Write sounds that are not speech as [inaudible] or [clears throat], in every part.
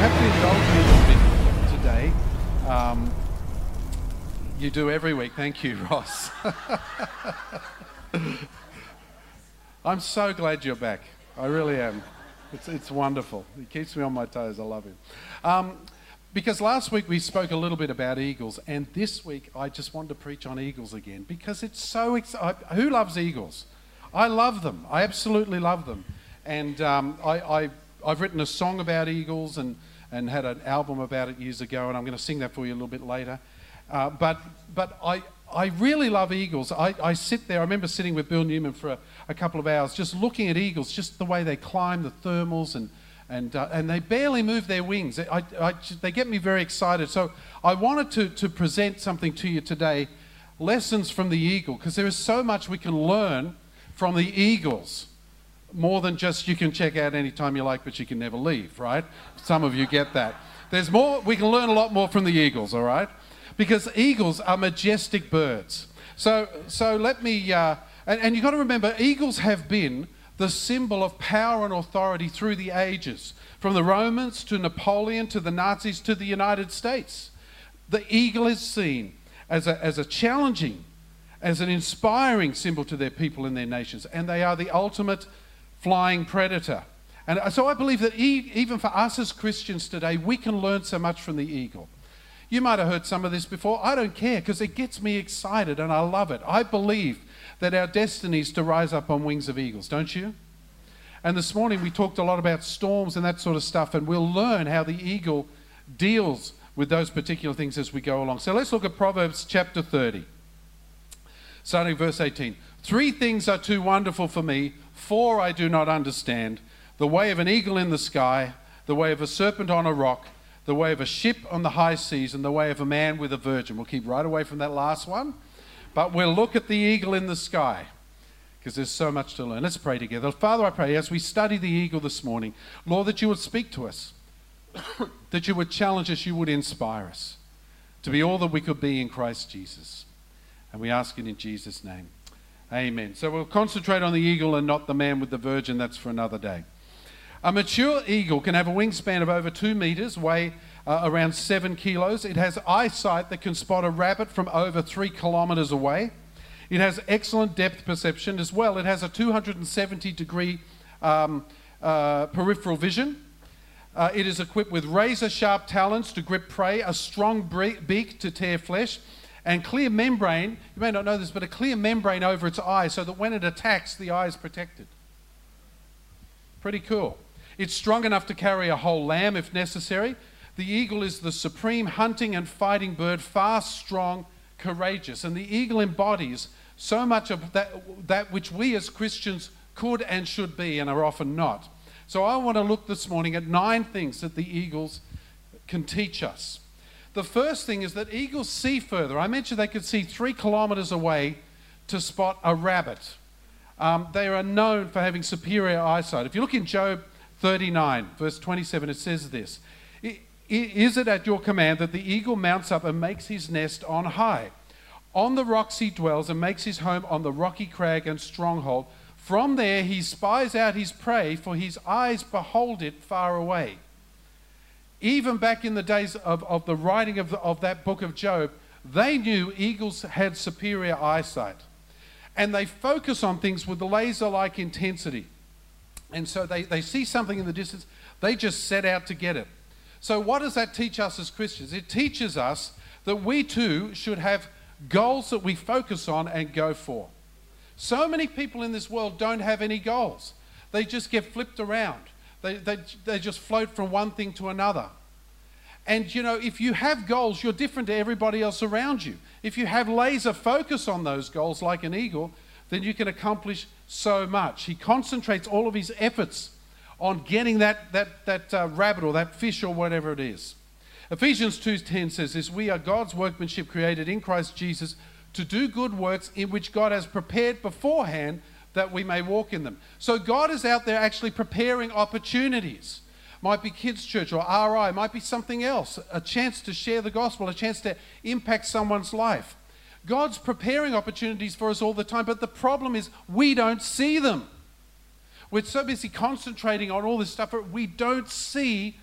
have to indulge me a little bit today. Um, you do every week. Thank you, [laughs] Ross. I'm so glad you're back. I really am. It's, it's wonderful. He keeps me on my toes. I love him. Um, because last week we spoke a little bit about eagles, and this week I just wanted to preach on eagles again because it's so. Who loves eagles? I love them. I absolutely love them. And um, I, I, I've written a song about eagles and, and had an album about it years ago, and I'm going to sing that for you a little bit later. Uh, but but I, I really love eagles. I, I sit there, I remember sitting with Bill Newman for a, a couple of hours just looking at eagles, just the way they climb the thermals and, and, uh, and they barely move their wings. I, I, they get me very excited. So I wanted to, to present something to you today lessons from the eagle, because there is so much we can learn from the eagles. More than just you can check out anytime you like, but you can never leave, right? Some of you get that. There's more, we can learn a lot more from the eagles, all right? Because eagles are majestic birds. So, so let me, uh, and, and you've got to remember, eagles have been the symbol of power and authority through the ages, from the Romans to Napoleon to the Nazis to the United States. The eagle is seen as a, as a challenging, as an inspiring symbol to their people and their nations, and they are the ultimate flying predator. And so I believe that even for us as Christians today, we can learn so much from the eagle. You might have heard some of this before. I don't care because it gets me excited and I love it. I believe that our destiny is to rise up on wings of eagles, don't you? And this morning we talked a lot about storms and that sort of stuff, and we'll learn how the eagle deals with those particular things as we go along. So let's look at Proverbs chapter 30, starting verse 18. Three things are too wonderful for me, four I do not understand the way of an eagle in the sky, the way of a serpent on a rock, the way of a ship on the high seas, and the way of a man with a virgin. We'll keep right away from that last one, but we'll look at the eagle in the sky because there's so much to learn. Let's pray together. Father, I pray as we study the eagle this morning, Lord, that you would speak to us, [coughs] that you would challenge us, you would inspire us to be all that we could be in Christ Jesus. And we ask it in Jesus' name. Amen. So we'll concentrate on the eagle and not the man with the virgin. That's for another day. A mature eagle can have a wingspan of over two meters, weigh uh, around seven kilos. It has eyesight that can spot a rabbit from over three kilometers away. It has excellent depth perception as well. It has a 270 degree um, uh, peripheral vision. Uh, it is equipped with razor sharp talons to grip prey, a strong beak to tear flesh, and clear membrane. You may not know this, but a clear membrane over its eye so that when it attacks, the eye is protected. Pretty cool. It's strong enough to carry a whole lamb if necessary. The eagle is the supreme hunting and fighting bird, fast, strong, courageous. And the eagle embodies so much of that, that which we as Christians could and should be and are often not. So I want to look this morning at nine things that the eagles can teach us. The first thing is that eagles see further. I mentioned they could see three kilometers away to spot a rabbit. Um, they are known for having superior eyesight. If you look in Job 39, verse 27, it says this Is it at your command that the eagle mounts up and makes his nest on high? On the rocks he dwells and makes his home on the rocky crag and stronghold. From there he spies out his prey, for his eyes behold it far away even back in the days of, of the writing of, the, of that book of Job, they knew eagles had superior eyesight. And they focus on things with laser like intensity. And so they, they see something in the distance, they just set out to get it. So, what does that teach us as Christians? It teaches us that we too should have goals that we focus on and go for. So many people in this world don't have any goals, they just get flipped around. They, they, they just float from one thing to another. And you know, if you have goals, you're different to everybody else around you. If you have laser focus on those goals like an eagle, then you can accomplish so much. He concentrates all of his efforts on getting that, that, that uh, rabbit or that fish or whatever it is. Ephesians 2:10 says this, we are God's workmanship created in Christ Jesus to do good works in which God has prepared beforehand that we may walk in them. So God is out there actually preparing opportunities. Might be kids' church or RI, might be something else, a chance to share the gospel, a chance to impact someone's life. God's preparing opportunities for us all the time, but the problem is we don't see them. We're so busy concentrating on all this stuff, but we don't see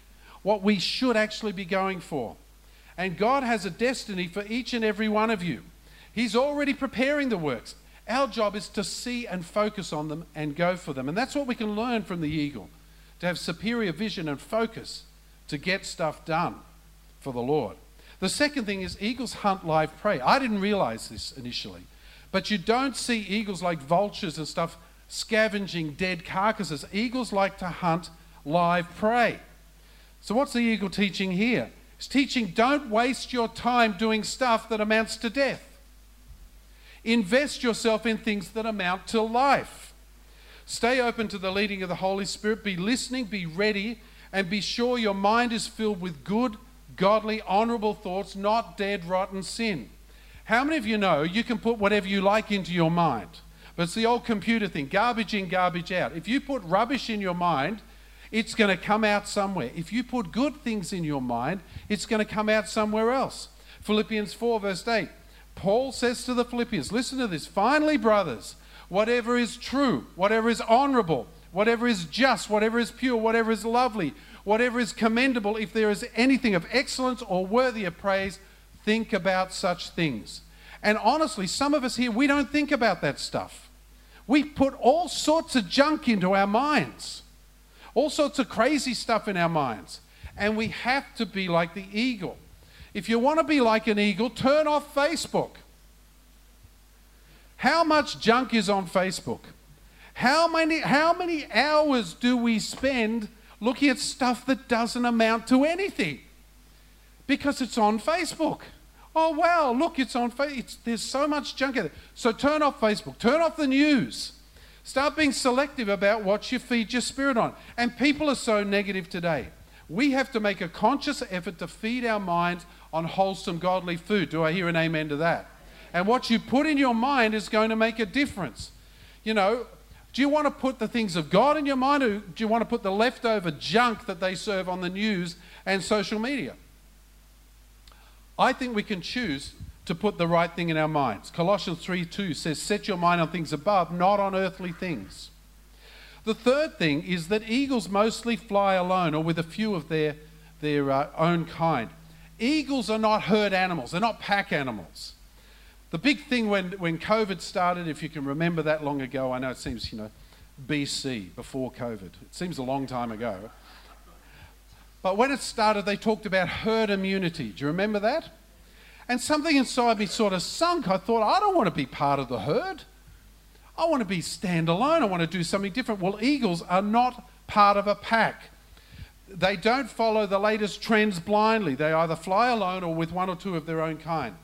what we should actually be going for. And God has a destiny for each and every one of you. He's already preparing the works. Our job is to see and focus on them and go for them. And that's what we can learn from the eagle to have superior vision and focus to get stuff done for the Lord. The second thing is eagles hunt live prey. I didn't realize this initially, but you don't see eagles like vultures and stuff scavenging dead carcasses. Eagles like to hunt live prey. So, what's the eagle teaching here? It's teaching don't waste your time doing stuff that amounts to death. Invest yourself in things that amount to life. Stay open to the leading of the Holy Spirit. Be listening, be ready, and be sure your mind is filled with good, godly, honorable thoughts, not dead, rotten sin. How many of you know you can put whatever you like into your mind? But it's the old computer thing garbage in, garbage out. If you put rubbish in your mind, it's going to come out somewhere. If you put good things in your mind, it's going to come out somewhere else. Philippians 4, verse 8. Paul says to the Philippians, listen to this. Finally, brothers, whatever is true, whatever is honorable, whatever is just, whatever is pure, whatever is lovely, whatever is commendable, if there is anything of excellence or worthy of praise, think about such things. And honestly, some of us here, we don't think about that stuff. We put all sorts of junk into our minds, all sorts of crazy stuff in our minds. And we have to be like the eagle. If you want to be like an eagle, turn off Facebook. How much junk is on Facebook? How many, how many hours do we spend looking at stuff that doesn't amount to anything? Because it's on Facebook. Oh, wow, look, it's on Facebook. There's so much junk there. So turn off Facebook, turn off the news. Start being selective about what you feed your spirit on. And people are so negative today. We have to make a conscious effort to feed our minds on wholesome, godly food. Do I hear an amen to that? And what you put in your mind is going to make a difference. You know, do you want to put the things of God in your mind or do you want to put the leftover junk that they serve on the news and social media? I think we can choose to put the right thing in our minds. Colossians 3 2 says, Set your mind on things above, not on earthly things. The third thing is that eagles mostly fly alone or with a few of their, their uh, own kind. Eagles are not herd animals, they're not pack animals. The big thing when, when COVID started, if you can remember that long ago, I know it seems, you know, BC, before COVID. It seems a long time ago. But when it started, they talked about herd immunity. Do you remember that? And something inside me sort of sunk. I thought, I don't want to be part of the herd. I want to be standalone. I want to do something different. Well, eagles are not part of a pack they don't follow the latest trends blindly. They either fly alone or with one or two of their own kind.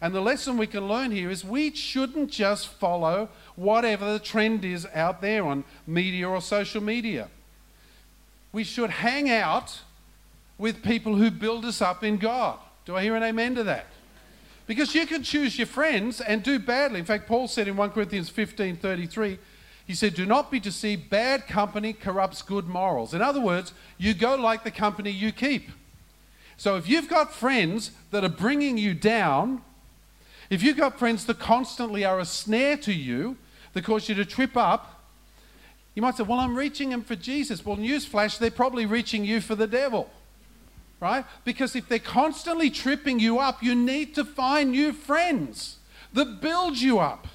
And the lesson we can learn here is we shouldn't just follow whatever the trend is out there on media or social media. We should hang out with people who build us up in God. Do I hear an amen to that? Because you can choose your friends and do badly. In fact, Paul said in 1 Corinthians 15 33, he said, Do not be deceived. Bad company corrupts good morals. In other words, you go like the company you keep. So if you've got friends that are bringing you down, if you've got friends that constantly are a snare to you, that cause you to trip up, you might say, Well, I'm reaching them for Jesus. Well, newsflash, they're probably reaching you for the devil. Right? Because if they're constantly tripping you up, you need to find new friends that build you up.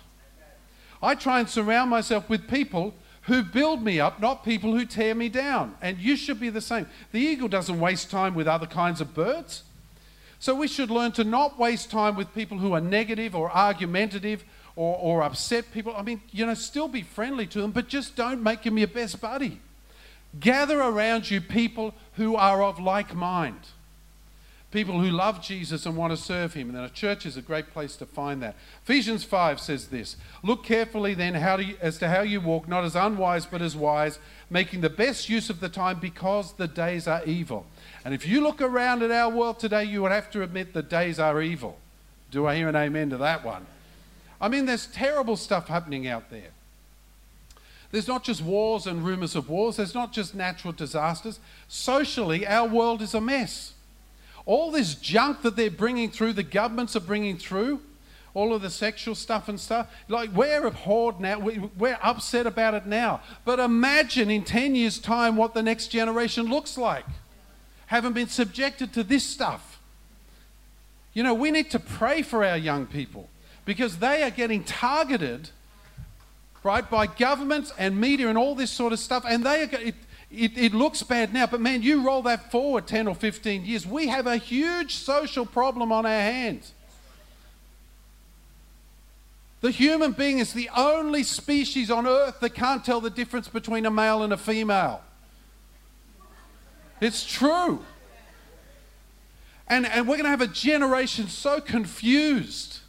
I try and surround myself with people who build me up, not people who tear me down. And you should be the same. The eagle doesn't waste time with other kinds of birds. So we should learn to not waste time with people who are negative or argumentative or, or upset people. I mean, you know, still be friendly to them, but just don't make them your best buddy. Gather around you people who are of like mind people who love Jesus and want to serve him. And a church is a great place to find that. Ephesians 5 says this Look carefully then how you, as to how you walk, not as unwise but as wise, making the best use of the time because the days are evil. And if you look around at our world today, you would have to admit the days are evil. Do I hear an amen to that one? I mean, there's terrible stuff happening out there. There's not just wars and rumors of wars, there's not just natural disasters. Socially, our world is a mess all this junk that they're bringing through, the governments are bringing through, all of the sexual stuff and stuff. Like, we're abhorred now. We're upset about it now. But imagine in 10 years' time what the next generation looks like. haven't been subjected to this stuff. You know, we need to pray for our young people because they are getting targeted, right, by governments and media and all this sort of stuff. And they are, it, it, it, looks bad now, but man, you roll that forward 10 or 15 years, we have a huge social problem on our hands. The human being is the only species on earth that can't tell the difference between a male and a female. It's true. And, and we're going to have a generation so confused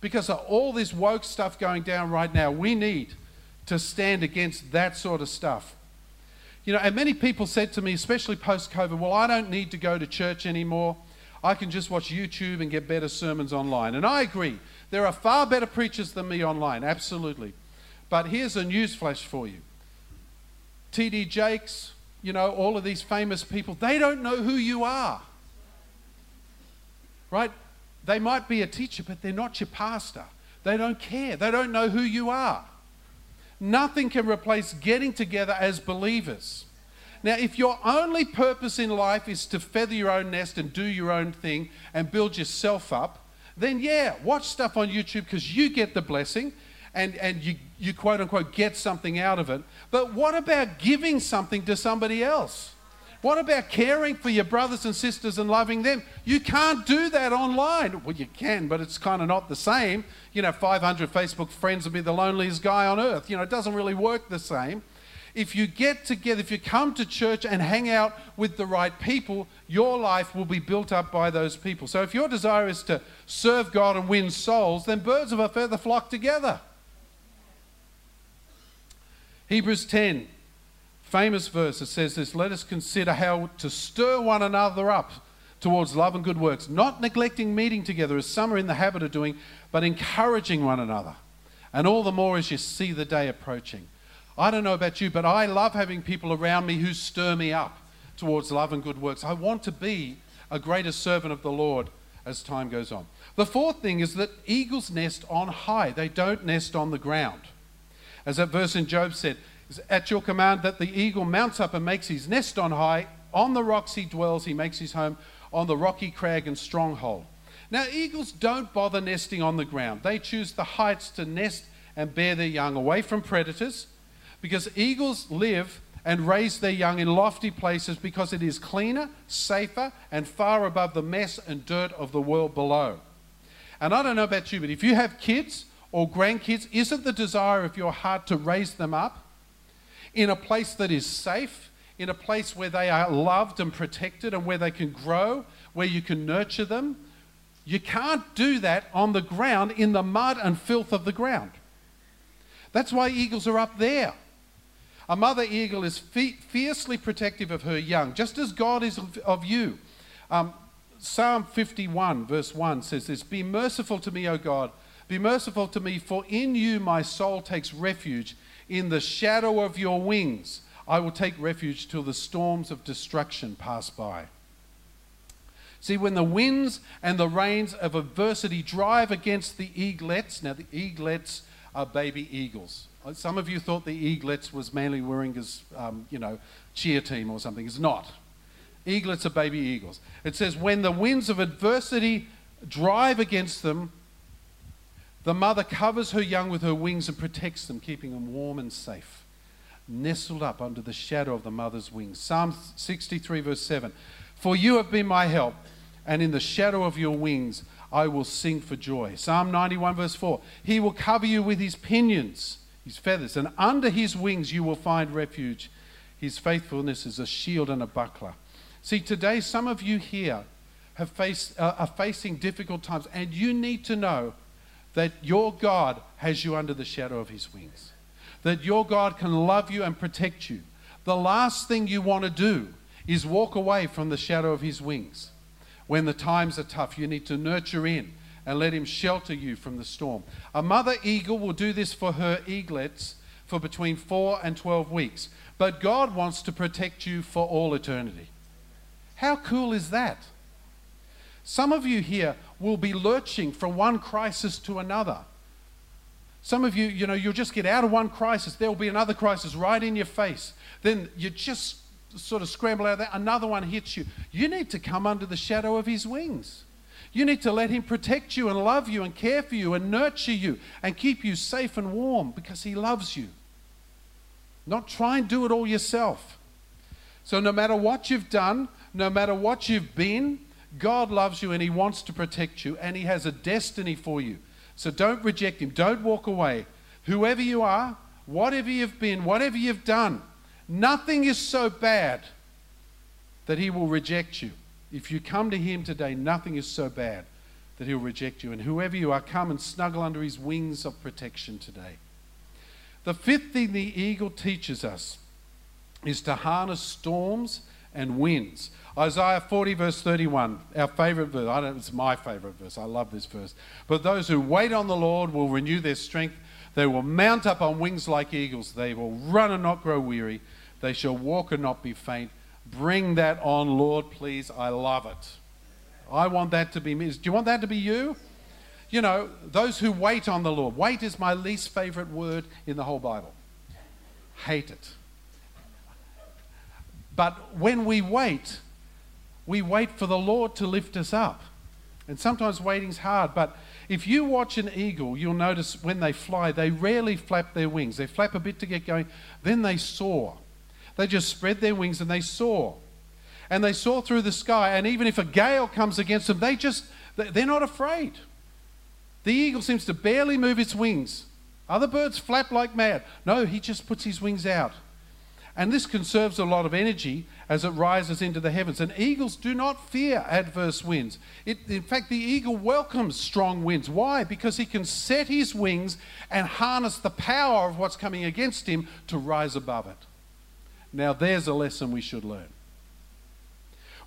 because of all this woke stuff going down right now. We need to stand against that sort of stuff. You know, and many people said to me, especially post COVID, well, I don't need to go to church anymore. I can just watch YouTube and get better sermons online. And I agree. There are far better preachers than me online, absolutely. But here's a newsflash for you T.D. Jakes, you know, all of these famous people, they don't know who you are. Right? They might be a teacher, but they're not your pastor. They don't care. They don't know who you are. Nothing can replace getting together as believers. Now, if your only purpose in life is to feather your own nest and do your own thing and build yourself up, then yeah, watch stuff on YouTube because you get the blessing and, and you, you quote unquote get something out of it. But what about giving something to somebody else? What about caring for your brothers and sisters and loving them? You can't do that online. Well, you can, but it's kind of not the same. You know, 500 Facebook friends would be the loneliest guy on earth. You know, it doesn't really work the same if you get together, if you come to church and hang out with the right people, your life will be built up by those people. So if your desire is to serve God and win souls, then birds of a feather flock together. Hebrews 10, famous verse, that says this Let us consider how to stir one another up towards love and good works, not neglecting meeting together as some are in the habit of doing, but encouraging one another. And all the more as you see the day approaching. I don't know about you, but I love having people around me who stir me up towards love and good works. I want to be a greater servant of the Lord as time goes on. The fourth thing is that eagles nest on high, they don't nest on the ground. As that verse in Job said, at your command that the eagle mounts up and makes his nest on high, on the rocks he dwells, he makes his home on the rocky crag and stronghold. Now, eagles don't bother nesting on the ground. They choose the heights to nest and bear their young away from predators because eagles live and raise their young in lofty places because it is cleaner, safer, and far above the mess and dirt of the world below. And I don't know about you, but if you have kids or grandkids, isn't the desire of your heart to raise them up in a place that is safe, in a place where they are loved and protected and where they can grow, where you can nurture them? You can't do that on the ground in the mud and filth of the ground. That's why eagles are up there. A mother eagle is fiercely protective of her young, just as God is of, you. Um, Psalm 51, verse 1 says this Be merciful to me, O God. Be merciful to me, for in you my soul takes refuge. In the shadow of your wings, I will take refuge till the storms of destruction pass by. See, when the winds and the rains of adversity drive against the eaglets, now the eaglets are baby eagles. Uh, some of you thought the Eaglets was Manly Warringah's, um, you know, cheer team or something. It's not. Eaglets are baby eagles. It says, when the winds of adversity drive against them, the mother covers her young with her wings and protects them, keeping them warm and safe, nestled up under the shadow of the mother's wings. Psalm 63, verse 7 For you have been my help, and in the shadow of your wings I will sing for joy. Psalm 91, verse 4 He will cover you with his pinions his feathers, and under his wings you will find refuge. His faithfulness is a shield and a buckler. See, today some of you here have faced, uh, are facing difficult times, and you need to know that your God has you under the shadow of his wings. That your God can love you and protect you. The last thing you want to do is walk away from the shadow of his wings. When the times are tough, you need to nurture in and let him shelter you from the storm. A mother eagle will do this for her eaglets for between 4 and 12 weeks, but God wants to protect you for all eternity. How cool is that? Some of you here will be lurching from one crisis to another. Some of you, you know, you'll just get out of one crisis, there will be another crisis right in your face. Then you just sort of scramble out of that, another one hits you. You need to come under the shadow of his wings. You need to let him protect you and love you and care for you and nurture you and keep you safe and warm because he loves you. Not try and do it all yourself. So, no matter what you've done, no matter what you've been, God loves you and He wants to protect you and He has a destiny for you. So don't reject Him. Don't walk away. Whoever you are, whatever you've been, whatever you've done, nothing is so bad that He will reject you. If you come to Him today, nothing is so bad that He'll reject you. And whoever you are, come and snuggle under His wings of protection today. The fifth thing the eagle teaches us is to harness storms and winds. Isaiah 40, verse 31, our favorite verse. I don't, it's my favorite verse. I love this verse. But those who wait on the Lord will renew their strength. They will mount up on wings like eagles. They will run and not grow weary. They shall walk and not be faint. Bring that on, Lord, please. I love it. I want that to be me. Do you want that to be you? You know, those who wait on the Lord. Wait is my least favorite word in the whole Bible. Hate it. But when we wait, we wait for the Lord to lift us up. And sometimes waiting's hard, but if you watch an eagle, you'll notice when they fly, they rarely flap their wings. They flap a bit to get going, then they soar. They just spread their wings and they soar. And they soar through the sky, and even if a gale comes against them, they just, they're not afraid. The eagle seems to barely move its wings. Other birds flap like mad. No, he just puts his wings out. And this conserves a lot of energy as it rises into the heavens. And eagles do not fear adverse winds. It, in fact, the eagle welcomes strong winds. Why? Because he can set his wings and harness the power of what's coming against him to rise above it. Now, there's a lesson we should learn.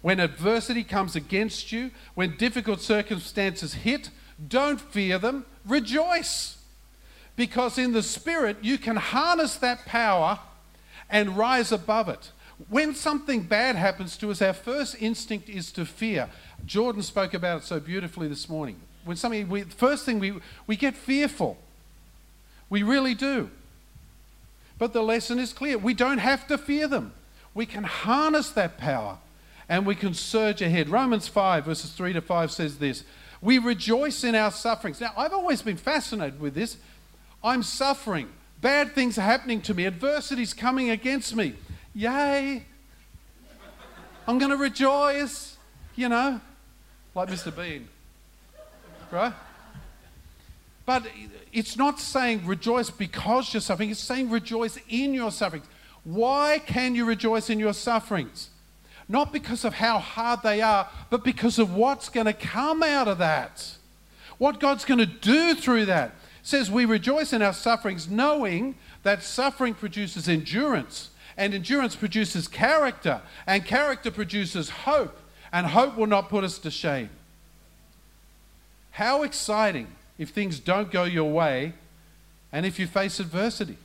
When adversity comes against you, when difficult circumstances hit, don't fear them, rejoice. Because in the Spirit, you can harness that power and rise above it. When something bad happens to us, our first instinct is to fear. Jordan spoke about it so beautifully this morning. When something, we, first thing we, we get fearful. We really do. But the lesson is clear. We don't have to fear them. We can harness that power and we can surge ahead. Romans 5, verses 3 to 5 says this We rejoice in our sufferings. Now, I've always been fascinated with this. I'm suffering. Bad things are happening to me. Adversity's coming against me. Yay. I'm going to rejoice, you know, like Mr. Bean. Right? But it's not saying rejoice because you're suffering, it's saying rejoice in your sufferings. Why can you rejoice in your sufferings? Not because of how hard they are, but because of what's going to come out of that. What God's going to do through that says we rejoice in our sufferings, knowing that suffering produces endurance, and endurance produces character, and character produces hope, and hope will not put us to shame. How exciting if things don't go your way and if you face adversity.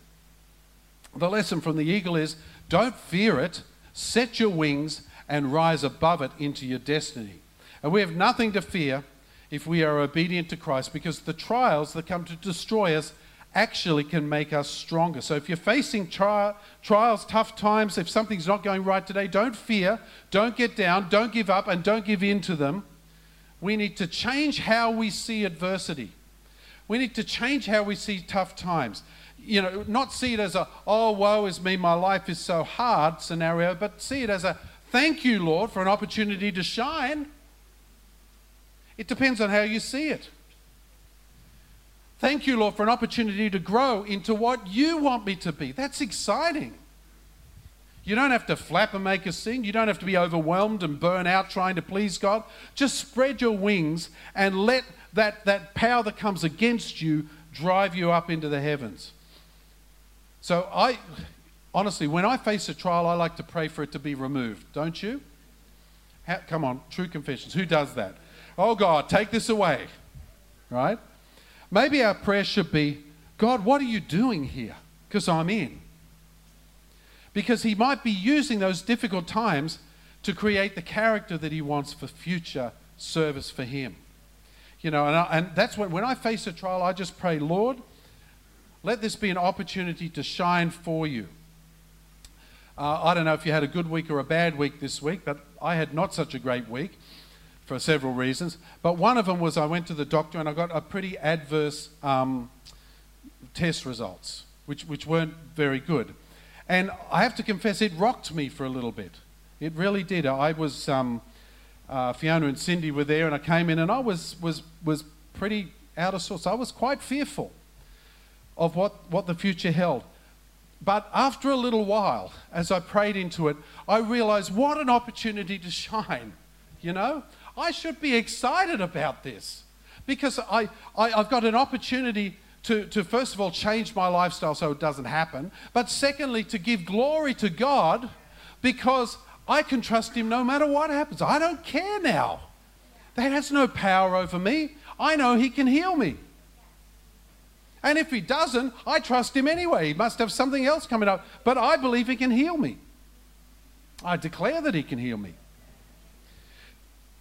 The lesson from the eagle is don't fear it, set your wings, and rise above it into your destiny. And we have nothing to fear if we are obedient to Christ because the trials that come to destroy us actually can make us stronger. So if you're facing tri- trials, tough times, if something's not going right today, don't fear, don't get down, don't give up, and don't give in to them. We need to change how we see adversity. We need to change how we see tough times. You know, not see it as a, oh, woe is me, my life is so hard scenario, but see it as a, thank you, Lord, for an opportunity to shine. It depends on how you see it. Thank you, Lord, for an opportunity to grow into what you want me to be. That's exciting. You don't have to flap and make a scene. You don't have to be overwhelmed and burn out trying to please God. Just spread your wings and let that, that power that comes against you drive you up into the heavens. So I honestly, when I face a trial, I like to pray for it to be removed, don't you? How, come on, true confessions. Who does that? Oh God, take this away. Right? Maybe our prayer should be God, what are you doing here? Because I'm in. Because He might be using those difficult times to create the character that He wants for future service for Him. You know, and, I, and that's when, when I face a trial, I just pray, Lord, let this be an opportunity to shine for you. Uh, I don't know if you had a good week or a bad week this week, but I had not such a great week for several reasons. But one of them was I went to the doctor and I got a pretty adverse um, test results, which, which weren't very good. And I have to confess, it rocked me for a little bit. It really did. I was, um, uh, Fiona and Cindy were there, and I came in and I was, was, was pretty out of sorts. I was quite fearful of what, what the future held. But after a little while, as I prayed into it, I realized what an opportunity to shine. You know, I should be excited about this because I, I, have got an opportunity to, to, first of all, change my lifestyle so it doesn't happen, but secondly, to give glory to God because I can trust Him no matter what happens. I don't care now. That has no power over me. I know He can heal me. And if He doesn't, I trust Him anyway. He must have something else coming up, but I believe He can heal me. I declare that He can heal me.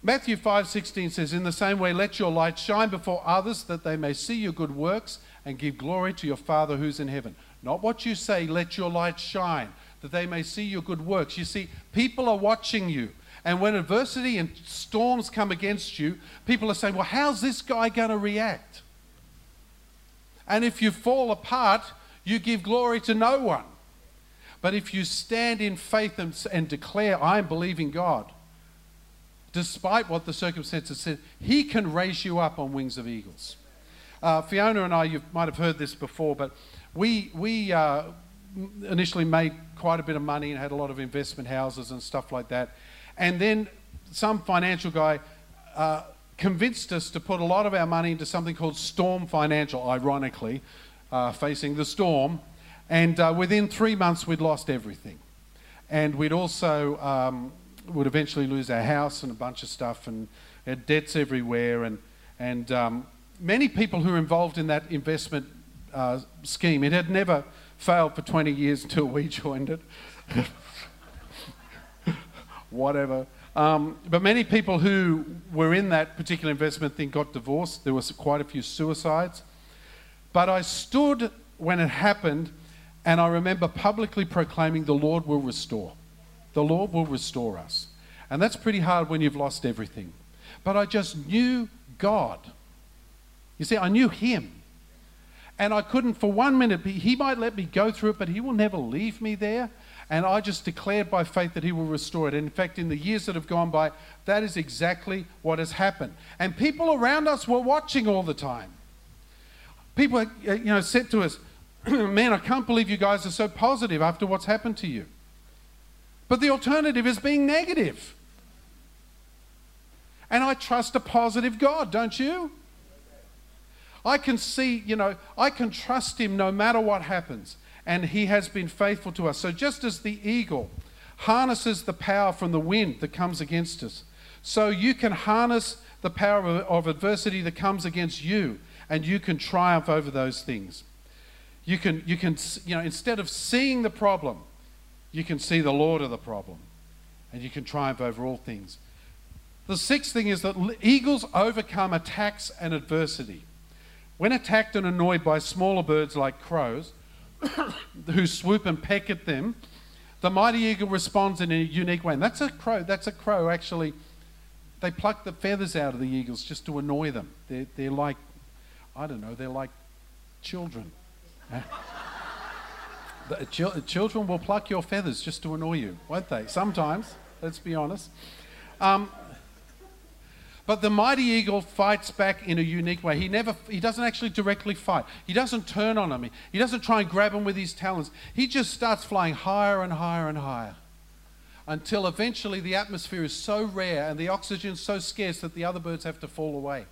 Matthew 5:16 says in the same way let your light shine before others that they may see your good works and give glory to your Father who's in heaven. Not what you say, let your light shine, that they may see your good works. You see, people are watching you. And when adversity and storms come against you, people are saying, well, how's this guy going to react? And if you fall apart, you give glory to no one. But if you stand in faith and, and declare, I am believing God, despite what the circumstances said, He can raise you up on wings of eagles. Uh, Fiona and I, you might have heard this before, but we, we uh, initially made quite a bit of money and had a lot of investment houses and stuff like that. And then some financial guy uh, convinced us to put a lot of our money into something called Storm Financial, ironically, uh, facing the storm. And uh, within three months, we'd lost everything. And we'd also um, would eventually lose our house and a bunch of stuff and had debts everywhere. And, and um, many people who were involved in that investment uh, scheme, it had never failed for 20 years until we [laughs] joined it. [laughs] Whatever. Um, but many people who were in that particular investment thing got divorced. There was quite a few suicides. But I stood when it happened and I remember publicly proclaiming, The Lord will restore. The Lord will restore us. And that's pretty hard when you've lost everything. But I just knew God. You see, I knew Him. And I couldn't for one minute be, He might let me go through it, but He will never leave me there. And I just declared by faith that He will restore it. And in fact, in the years that have gone by, that is exactly what has happened. And people around us were watching all the time. People, uh, you know, said to us, [clears throat] Man, I can't believe you guys are so positive after what's happened to you. But the alternative is being negative. And I trust a positive God, don't you? I can see, you know, I can trust him no matter what happens. And he has been faithful to us. So just as the eagle harnesses the power from the wind that comes against us, so you can harness the power of, of adversity that comes against you and you can triumph over those things. You can, you can, you know, instead of seeing the problem, you can see the Lord of the problem and you can triumph over all things. The sixth thing is that eagles overcome attacks and adversity. When attacked and annoyed by smaller birds like crows, [coughs] who swoop and peck at them, the mighty eagle responds in a unique way. And that's a crow. That's a crow, actually. They pluck the feathers out of the eagles just to annoy them. They're, they're like, I don't know, they're like children. The ch- children will pluck your feathers just to annoy you, won't they? Sometimes, let's be honest. Um, but the mighty eagle fights back in a unique way. He never he doesn't actually directly fight. He doesn't turn on him. He doesn't try and grab him with his talons. He just starts flying higher and higher and higher. Until eventually the atmosphere is so rare and the oxygen so scarce that the other birds have to fall away.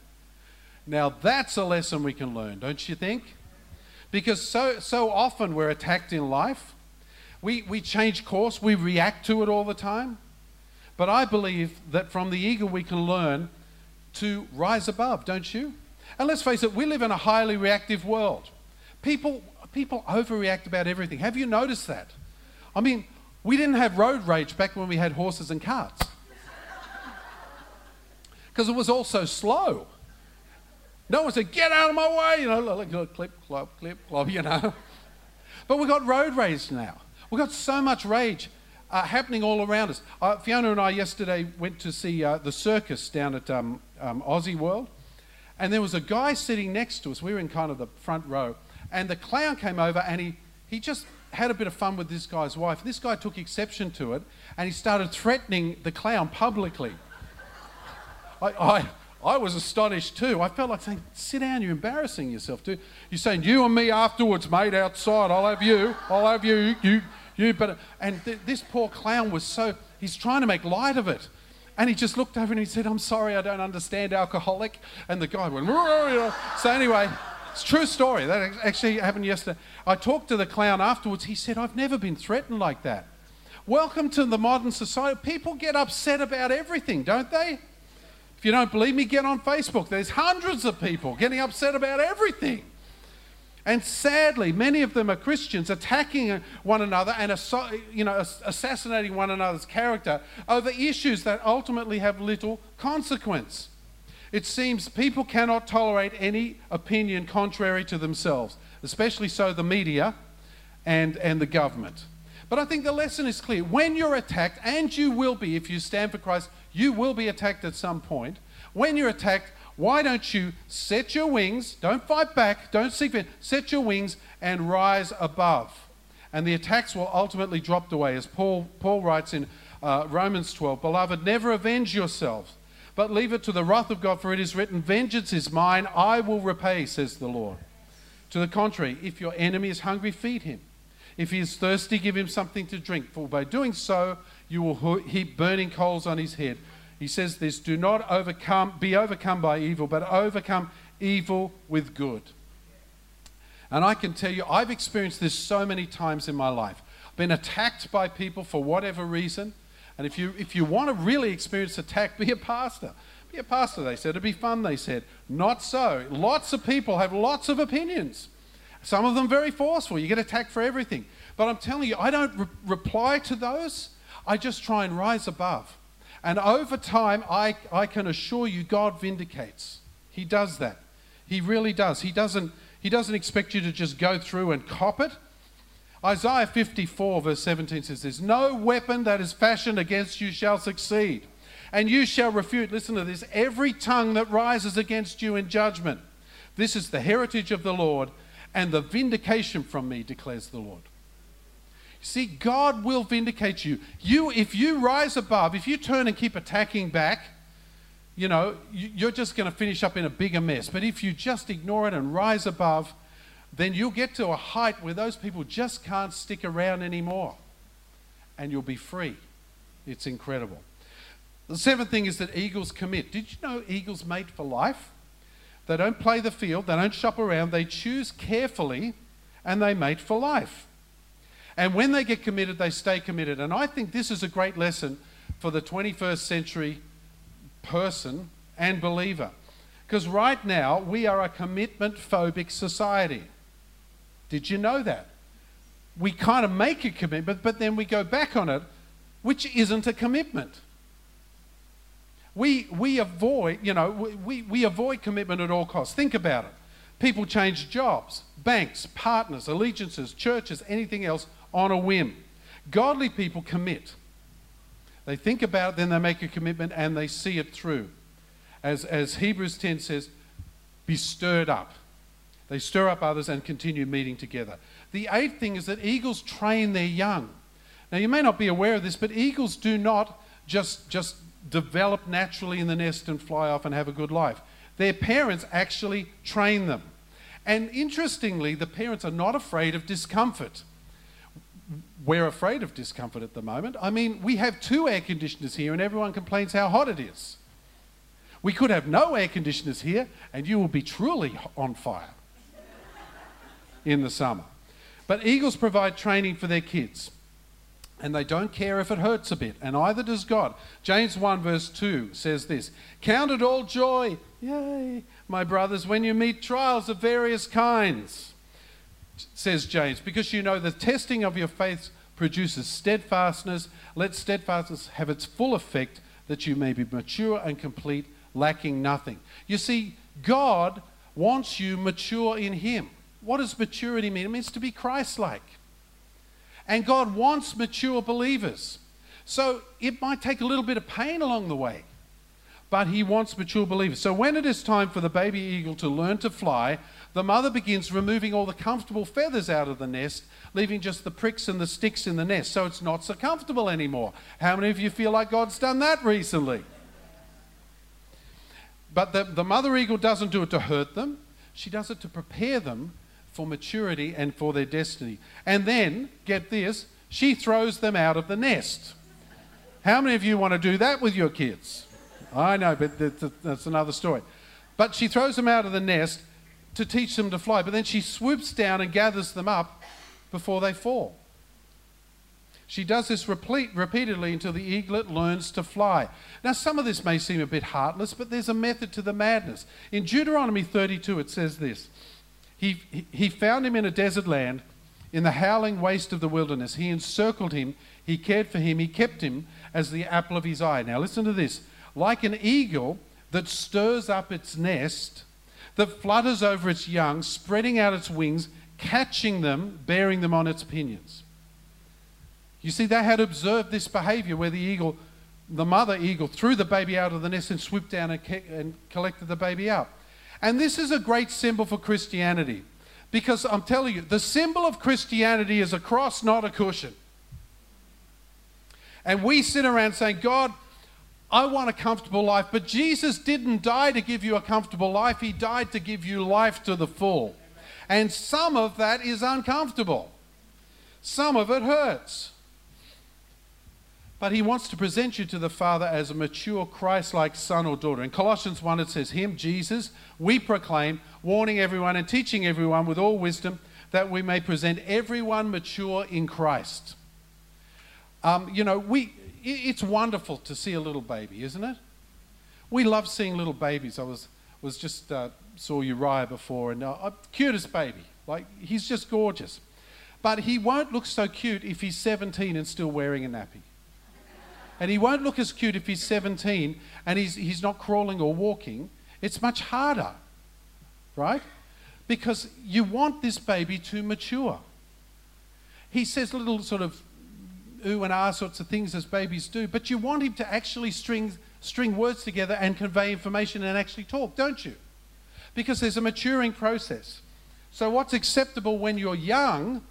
Now that's a lesson we can learn, don't you think? Because so so often we're attacked in life. We we change course, we react to it all the time. But I believe that from the eagle we can learn to rise above, don't you? And let's face it, we live in a highly reactive world. People, people overreact about everything. Have you noticed that? I mean, we didn't have road rage back when we had horses and carts. [laughs] Because it was all so slow. No one said, get out of my way, you know, like clip, clop, clip, clop, you know. [laughs] But we've got road rage now. We've got so much rage uh, happening all around us. Uh, Fiona and I yesterday went to see uh, the circus down at um, um, Aussie World, and there was a guy sitting next to us. We were in kind of the front row, and the clown came over and he, he just had a bit of fun with this guy's wife. This guy took exception to it, and he started threatening the clown publicly. [laughs] I, I, I was astonished too. I felt like saying, sit down, you're embarrassing yourself, dude. You're saying, you and me afterwards, mate, outside. I'll have you. I'll have you. You, you but and th- this poor clown was so he's trying to make light of it. And he just looked over and he said, I'm sorry, I don't understand alcoholic. And the guy went, so anyway, it's true story. That actually happened yesterday. I talked to the clown afterwards. He said, I've never been threatened like that. Welcome to the modern society. People get upset about everything, don't they? If you don't believe me, get on Facebook. There's hundreds of people getting upset about everything. And sadly, many of them are Christians attacking one another and you know, assassinating one another's character over issues that ultimately have little consequence. It seems people cannot tolerate any opinion contrary to themselves, especially so the media and, and the government. But I think the lesson is clear. When you're attacked, and you will be if you stand for Christ, you will be attacked at some point. When you're attacked, why don't you set your wings, don't fight back, don't seek vengeance, set your wings and rise above? And the attacks will ultimately drop away. As Paul, Paul writes in uh, Romans 12 Beloved, never avenge yourselves, but leave it to the wrath of God, for it is written, Vengeance is mine, I will repay, says the Lord. To the contrary, if your enemy is hungry, feed him. If he is thirsty, give him something to drink, for by doing so, you will heap burning coals on his head. He says this do not overcome, be overcome by evil, but overcome evil with good. And I can tell you, I've experienced this so many times in my life. I've been attacked by people for whatever reason. And if you, if you want to really experience attack, be a pastor. Be a pastor, they said. It'd be fun, they said. Not so. Lots of people have lots of opinions. Some of them very forceful. You get attacked for everything. But I'm telling you, I don't re- reply to those. I just try and rise above. And over time, I, I can assure you, God vindicates. He does that. He really does. He doesn't, he doesn't expect you to just go through and cop it. Isaiah 54, verse 17 says this No weapon that is fashioned against you shall succeed, and you shall refute, listen to this, every tongue that rises against you in judgment. This is the heritage of the Lord and the vindication from me, declares the Lord. See, God will vindicate you. You, if you rise above, if you turn and keep attacking back, you know, you're just going to finish up in a bigger mess. But if you just ignore it and rise above, then you'll get to a height where those people just can't stick around anymore. And you'll be free. It's incredible. The seventh thing is that eagles commit. Did you know eagles mate for life? They don't play the field, they don't shop around, they choose carefully and they mate for life. And when they get committed, they stay committed. And I think this is a great lesson for the 21st century person and believer. Because right now, we are a commitment phobic society. Did you know that? We kind of make a commitment, but then we go back on it, which isn't a commitment. We, we avoid, you know, we, we avoid commitment at all costs. Think about it. People change jobs, banks, partners, allegiances, churches, anything else on a whim. Godly people commit. They think about it, then they make a commitment and they see it through. As, as Hebrews 10 says, be stirred up. They stir up others and continue meeting together. The eighth thing is that eagles train their young. Now, you may not be aware of this, but eagles do not just, just develop naturally in the nest and fly off and have a good life. Their parents actually train them. And interestingly, the parents are not afraid of discomfort we're afraid of discomfort at the moment. I mean, we have two air conditioners here and everyone complains how hot it is. We could have no air conditioners here and you will be truly on fire in the summer. But eagles provide training for their kids and they don't care if it hurts a bit, and either does God. James 1, verse 2 says this Count it all joy, yay, my brothers, when you meet trials of various kinds says James, because you know the testing of your faith produces steadfastness. Let steadfastness have its full effect, that you may be mature and complete, lacking nothing. You see, God wants you mature in Him. What does maturity mean? It means to be Christ like. And God wants mature believers. So it might take a little bit of pain along the way, but He wants mature believers. So when it is time for the baby eagle to learn to fly, the mother begins removing all the comfortable feathers out of the nest, leaving just the pricks and the sticks in the nest. So it's not so comfortable anymore. How many of you feel like God's done that recently? But the, the mother eagle doesn't do it to hurt them, she does it to prepare them for maturity and for their destiny. And then, get this, she throws them out of the nest. How many of you want to do that with your kids? I know, but that's another story. But she throws them out of the nest to teach them to fly, but then she swoops down and gathers them up before they fall. She does this repeat, repeatedly until the eaglet learns to fly. Now, some of this may seem a bit heartless, but there's a method to the madness. In Deuteronomy 32, it says this He, he found him in a desert land, in the howling waste of the wilderness. He encircled him, he cared for him, he kept him as the apple of his eye. Now, listen to this like an eagle that stirs up its nest, that flutters over its young, spreading out its wings, catching them, bearing them on its pinions. You see, they had observed this behavior where the eagle, the mother eagle, threw the baby out of the nest and swooped down and, and collected the baby up. And this is a great symbol for Christianity because I'm telling you, the symbol of Christianity is a cross, not a cushion. And we sit around saying, God, I want a comfortable life. But Jesus didn't die to give you a comfortable life, He died to give you life to the full. And some of that is uncomfortable, some of it hurts but he wants to present you to the Father as a mature Christ like son or daughter. In Colossians 1, it says, Him, Jesus, we proclaim, warning everyone and teaching everyone with all wisdom that we may present everyone mature in Christ. Um, you know, we, it's wonderful to see a little baby, isn't it? We love seeing little babies. I was, was just uh, saw Uriah before, and uh, cutest baby. Like, he's just gorgeous. But he won't look so cute if he's 17 and still wearing a nappy. And he won't look as cute if he's 17 and he's, he's not crawling or walking. It's much harder, right? Because you want this baby to mature. He says little sort of ooh and ah sorts of things as babies do, but you want him to actually string, string words together and convey information and actually talk, don't you? Because there's a maturing process. So, what's acceptable when you're young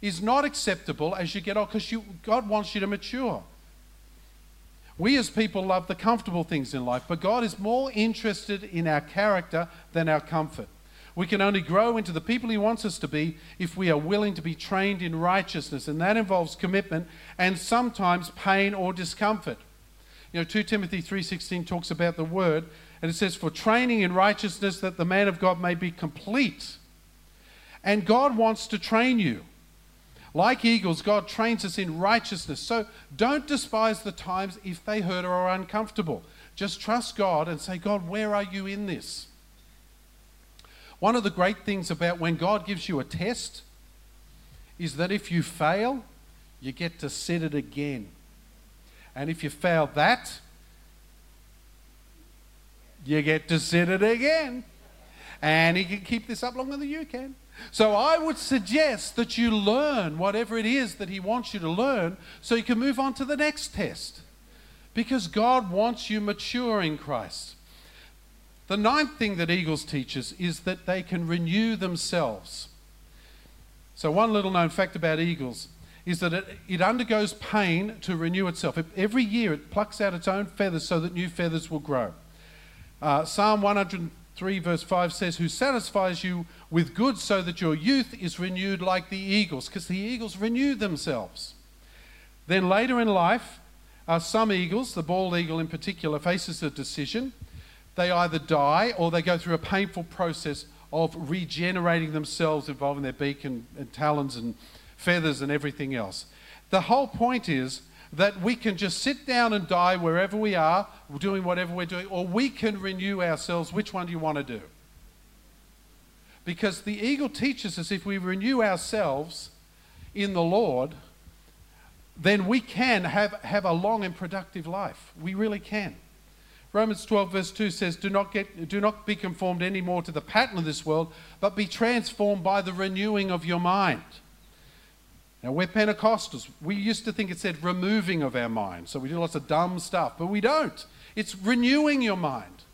is not acceptable as you get old because God wants you to mature. We as people love the comfortable things in life, but God is more interested in our character than our comfort. We can only grow into the people He wants us to be if we are willing to be trained in righteousness, and that involves commitment and sometimes pain or discomfort. You know, 2 Timothy 3:16 talks about the word, and it says, "For training in righteousness, that the man of God may be complete." And God wants to train you. Like eagles, God trains us in righteousness. So don't despise the times if they hurt or are uncomfortable. Just trust God and say, God, where are you in this? One of the great things about when God gives you a test is that if you fail, you get to set it again. And if you fail that, you get to set it again. And He can keep this up longer than you can. So I would suggest that you learn whatever it is that He wants you to learn so you can move on to the next test. Because God wants you mature in Christ. The ninth thing that eagles teach us is that they can renew themselves. So, one little known fact about eagles is that it, it undergoes pain to renew itself. Every year it plucks out its own feathers so that new feathers will grow. Uh, Psalm 103, verse 5 says, Who satisfies you with good so that your youth is renewed like the eagles, because the eagles renew themselves. Then later in life, uh, some eagles, the bald eagle in particular, faces a decision. They either die or they go through a painful process of regenerating themselves, involving their beak and, and talons and feathers and everything else. The whole point is that we can just sit down and die wherever we are, doing whatever we're doing, or we can renew ourselves. Which one do you want to do? Because the eagle teaches us if we renew ourselves in the Lord, then we can have, have a long and productive life. We really can. Romans 12, verse 2 says, do not, get, do not be conformed anymore to the pattern of this world, but be transformed by the renewing of your mind. Now, we're Pentecostals. We used to think it said removing of our mind. So we do lots of dumb stuff, but we don't. It's renewing your mind,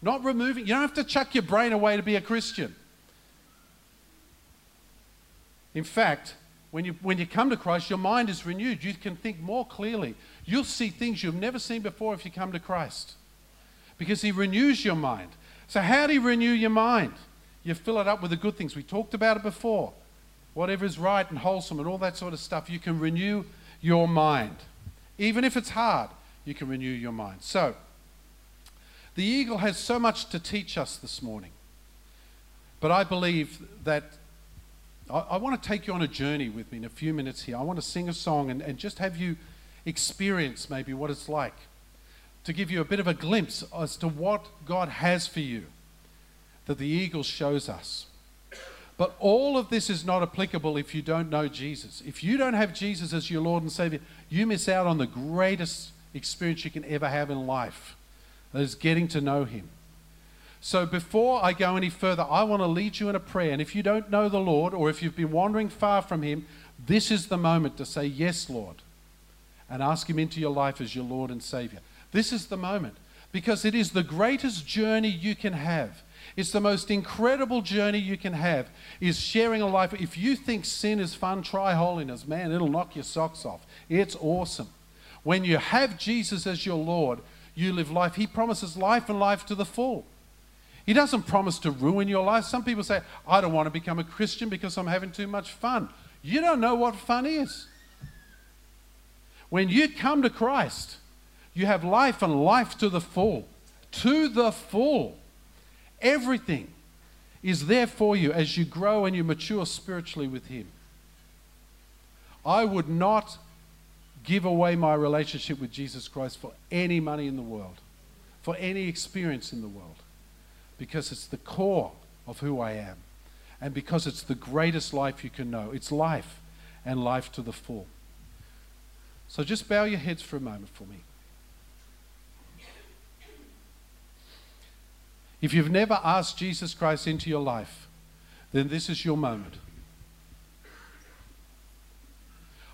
not removing. You don't have to chuck your brain away to be a Christian. In fact, when you, when you come to Christ, your mind is renewed. You can think more clearly. You'll see things you've never seen before if you come to Christ because He renews your mind. So, how do you renew your mind? You fill it up with the good things. We talked about it before. Whatever is right and wholesome and all that sort of stuff, you can renew your mind. Even if it's hard, you can renew your mind. So, the eagle has so much to teach us this morning. But I believe that I, I want to take you on a journey with me in a few minutes here. I want to sing a song and, and just have you experience maybe what it's like to give you a bit of a glimpse as to what God has for you that the eagle shows us. But all of this is not applicable if you don't know Jesus. If you don't have Jesus as your Lord and Savior, you miss out on the greatest experience you can ever have in life that is getting to know Him. So before I go any further, I want to lead you in a prayer. And if you don't know the Lord or if you've been wandering far from Him, this is the moment to say, Yes, Lord, and ask Him into your life as your Lord and Savior. This is the moment because it is the greatest journey you can have. It's the most incredible journey you can have is sharing a life. If you think sin is fun, try holiness. Man, it'll knock your socks off. It's awesome. When you have Jesus as your Lord, you live life. He promises life and life to the full. He doesn't promise to ruin your life. Some people say, I don't want to become a Christian because I'm having too much fun. You don't know what fun is. When you come to Christ, you have life and life to the full. To the full. Everything is there for you as you grow and you mature spiritually with Him. I would not give away my relationship with Jesus Christ for any money in the world, for any experience in the world, because it's the core of who I am, and because it's the greatest life you can know. It's life and life to the full. So just bow your heads for a moment for me. If you've never asked Jesus Christ into your life, then this is your moment.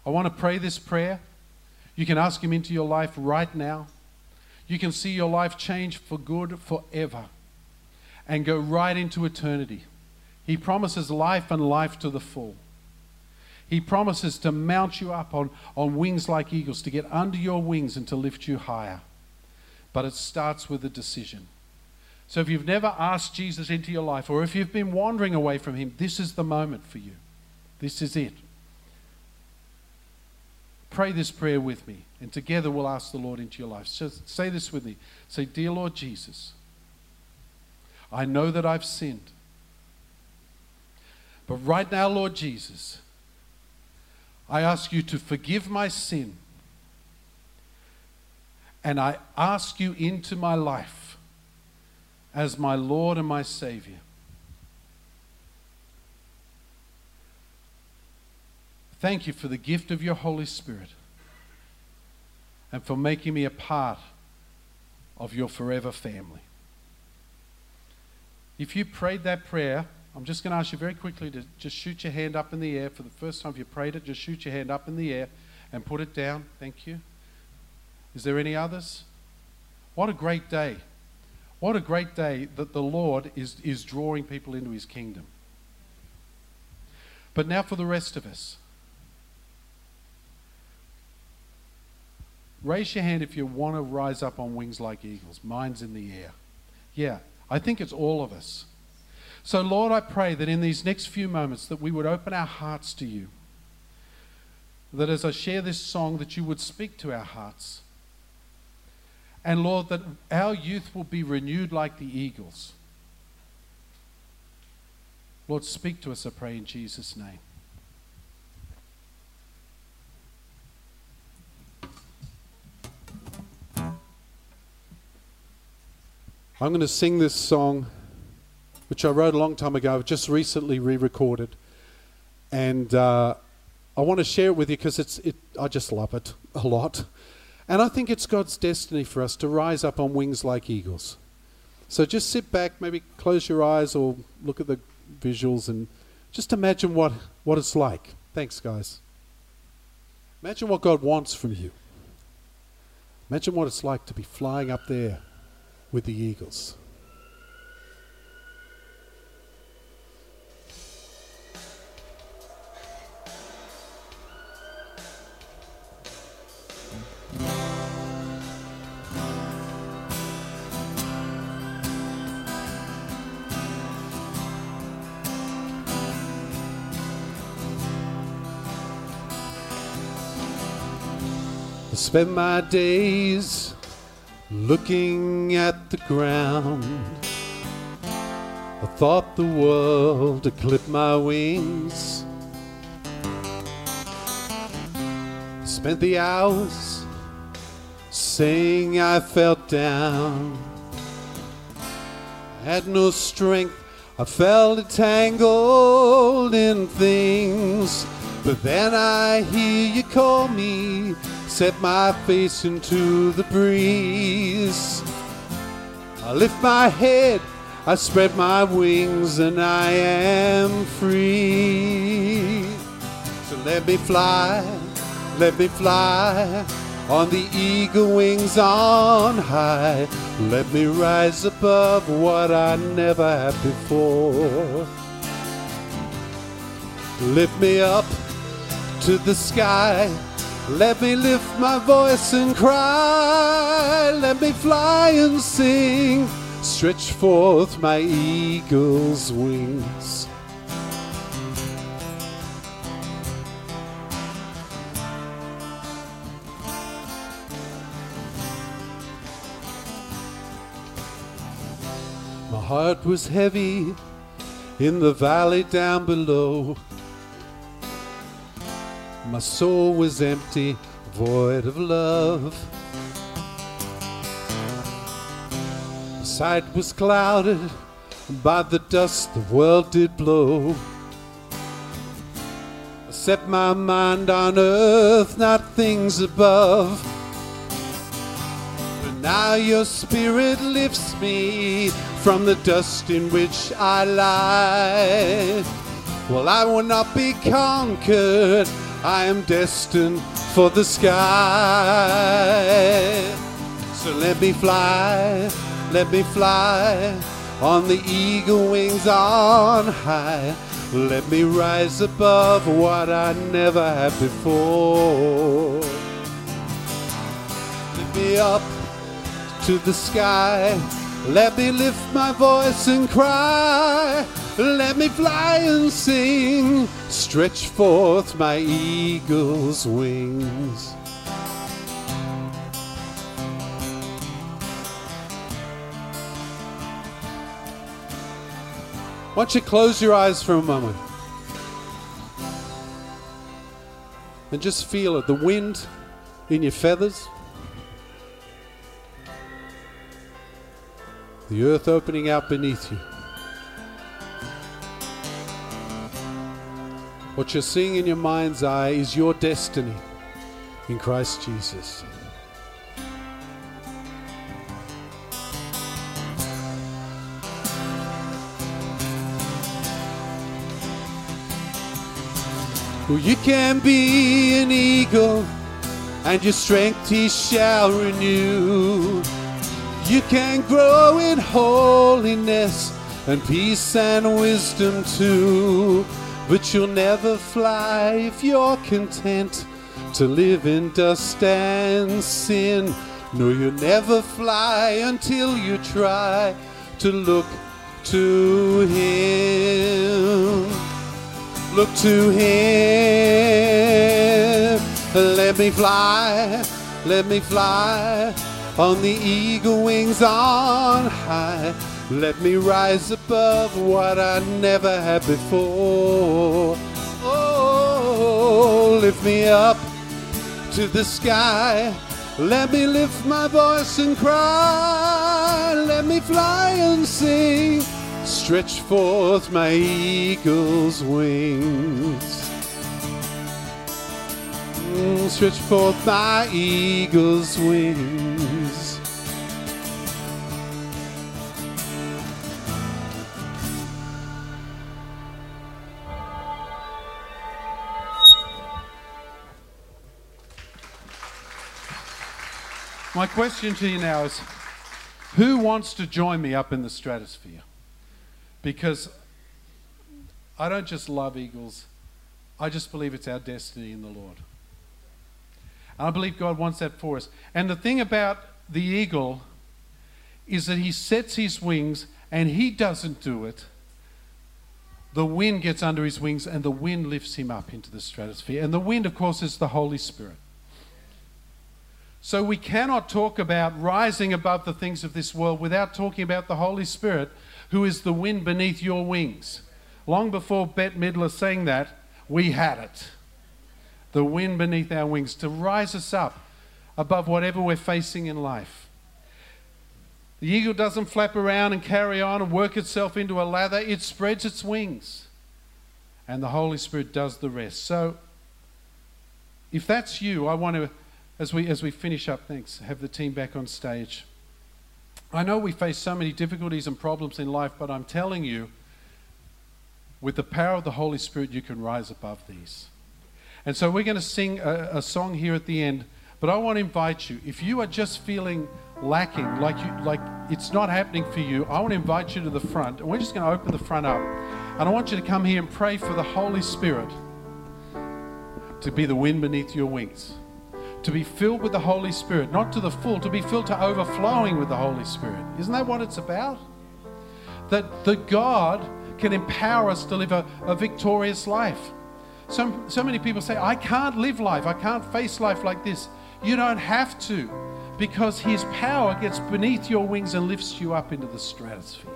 I want to pray this prayer. You can ask Him into your life right now. You can see your life change for good forever and go right into eternity. He promises life and life to the full. He promises to mount you up on, on wings like eagles, to get under your wings and to lift you higher. But it starts with a decision. So if you've never asked Jesus into your life, or if you've been wandering away from Him, this is the moment for you. This is it. Pray this prayer with me, and together we'll ask the Lord into your life. So say this with me. Say, Dear Lord Jesus, I know that I've sinned. But right now, Lord Jesus, I ask you to forgive my sin. And I ask you into my life as my Lord and my Savior. Thank you for the gift of your Holy Spirit and for making me a part of your forever family. If you prayed that prayer, I'm just going to ask you very quickly to just shoot your hand up in the air. For the first time, if you prayed it, just shoot your hand up in the air and put it down. Thank you. Is there any others? What a great day. What a great day that the Lord is, is drawing people into his kingdom. But now for the rest of us. Raise your hand if you want to rise up on wings like eagles. Mine's in the air. Yeah, I think it's all of us. So, Lord, I pray that in these next few moments that we would open our hearts to you. That as I share this song, that you would speak to our hearts and Lord, that our youth will be renewed like the eagles. Lord, speak to us, I pray, in Jesus' name. I'm going to sing this song, which I wrote a long time ago. I've just recently re-recorded, and uh, I want to share it with you because it's. It, I just love it a lot. And I think it's God's destiny for us to rise up on wings like eagles. So just sit back, maybe close your eyes or look at the visuals and just imagine what, what it's like. Thanks, guys. Imagine what God wants from you. Imagine what it's like to be flying up there with the eagles. Spend my days looking at the ground. I thought the world had clipped my wings. Spent the hours saying I felt down. I had no strength, I felt entangled in things. But then I hear you call me set my face into the breeze. I lift my head, I spread my wings, and I am free. So let me fly, let me fly on the eagle wings on high. Let me rise above what I never had before. Lift me up to the sky let me lift my voice and cry. Let me fly and sing. Stretch forth my eagle's wings. My heart was heavy in the valley down below. My soul was empty, void of love. My sight was clouded by the dust the world did blow. I set my mind on earth, not things above. But now your spirit lifts me from the dust in which I lie. Well, I will not be conquered. I am destined for the sky. So let me fly, let me fly on the eagle wings on high. Let me rise above what I never had before. Lift me up to the sky. Let me lift my voice and cry. Let me fly and sing, stretch forth my eagle's wings. Why don't you close your eyes for a moment and just feel it the wind in your feathers, the earth opening out beneath you. What you're seeing in your mind's eye is your destiny in Christ Jesus. Well, you can be an eagle, and your strength he shall renew. You can grow in holiness and peace and wisdom too. But you'll never fly if you're content to live in dust and sin. No, you'll never fly until you try to look to Him. Look to Him. Let me fly, let me fly on the eagle wings on high. Let me rise above what I never had before. Oh, lift me up to the sky. Let me lift my voice and cry. Let me fly and sing. Stretch forth my eagle's wings. Mm, stretch forth my eagle's wings. My question to you now is who wants to join me up in the stratosphere? Because I don't just love eagles, I just believe it's our destiny in the Lord. And I believe God wants that for us. And the thing about the eagle is that he sets his wings and he doesn't do it. The wind gets under his wings and the wind lifts him up into the stratosphere. And the wind, of course, is the Holy Spirit. So we cannot talk about rising above the things of this world without talking about the Holy Spirit, who is the wind beneath your wings. Long before Bette Midler sang that, we had it. The wind beneath our wings to rise us up above whatever we're facing in life. The eagle doesn't flap around and carry on and work itself into a lather, it spreads its wings. And the Holy Spirit does the rest. So, if that's you, I want to as we, as we finish up, thanks, have the team back on stage. I know we face so many difficulties and problems in life, but I'm telling you, with the power of the Holy Spirit, you can rise above these. And so we're going to sing a, a song here at the end, but I want to invite you, if you are just feeling lacking, like, you, like it's not happening for you, I want to invite you to the front, and we're just going to open the front up. And I want you to come here and pray for the Holy Spirit to be the wind beneath your wings to be filled with the Holy Spirit, not to the full, to be filled to overflowing with the Holy Spirit. Isn't that what it's about? That the God can empower us to live a, a victorious life. So, so many people say, I can't live life, I can't face life like this. You don't have to, because His power gets beneath your wings and lifts you up into the stratosphere.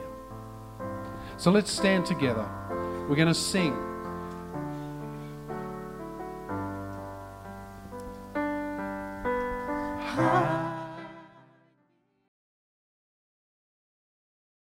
So let's stand together. We're going to sing. heart.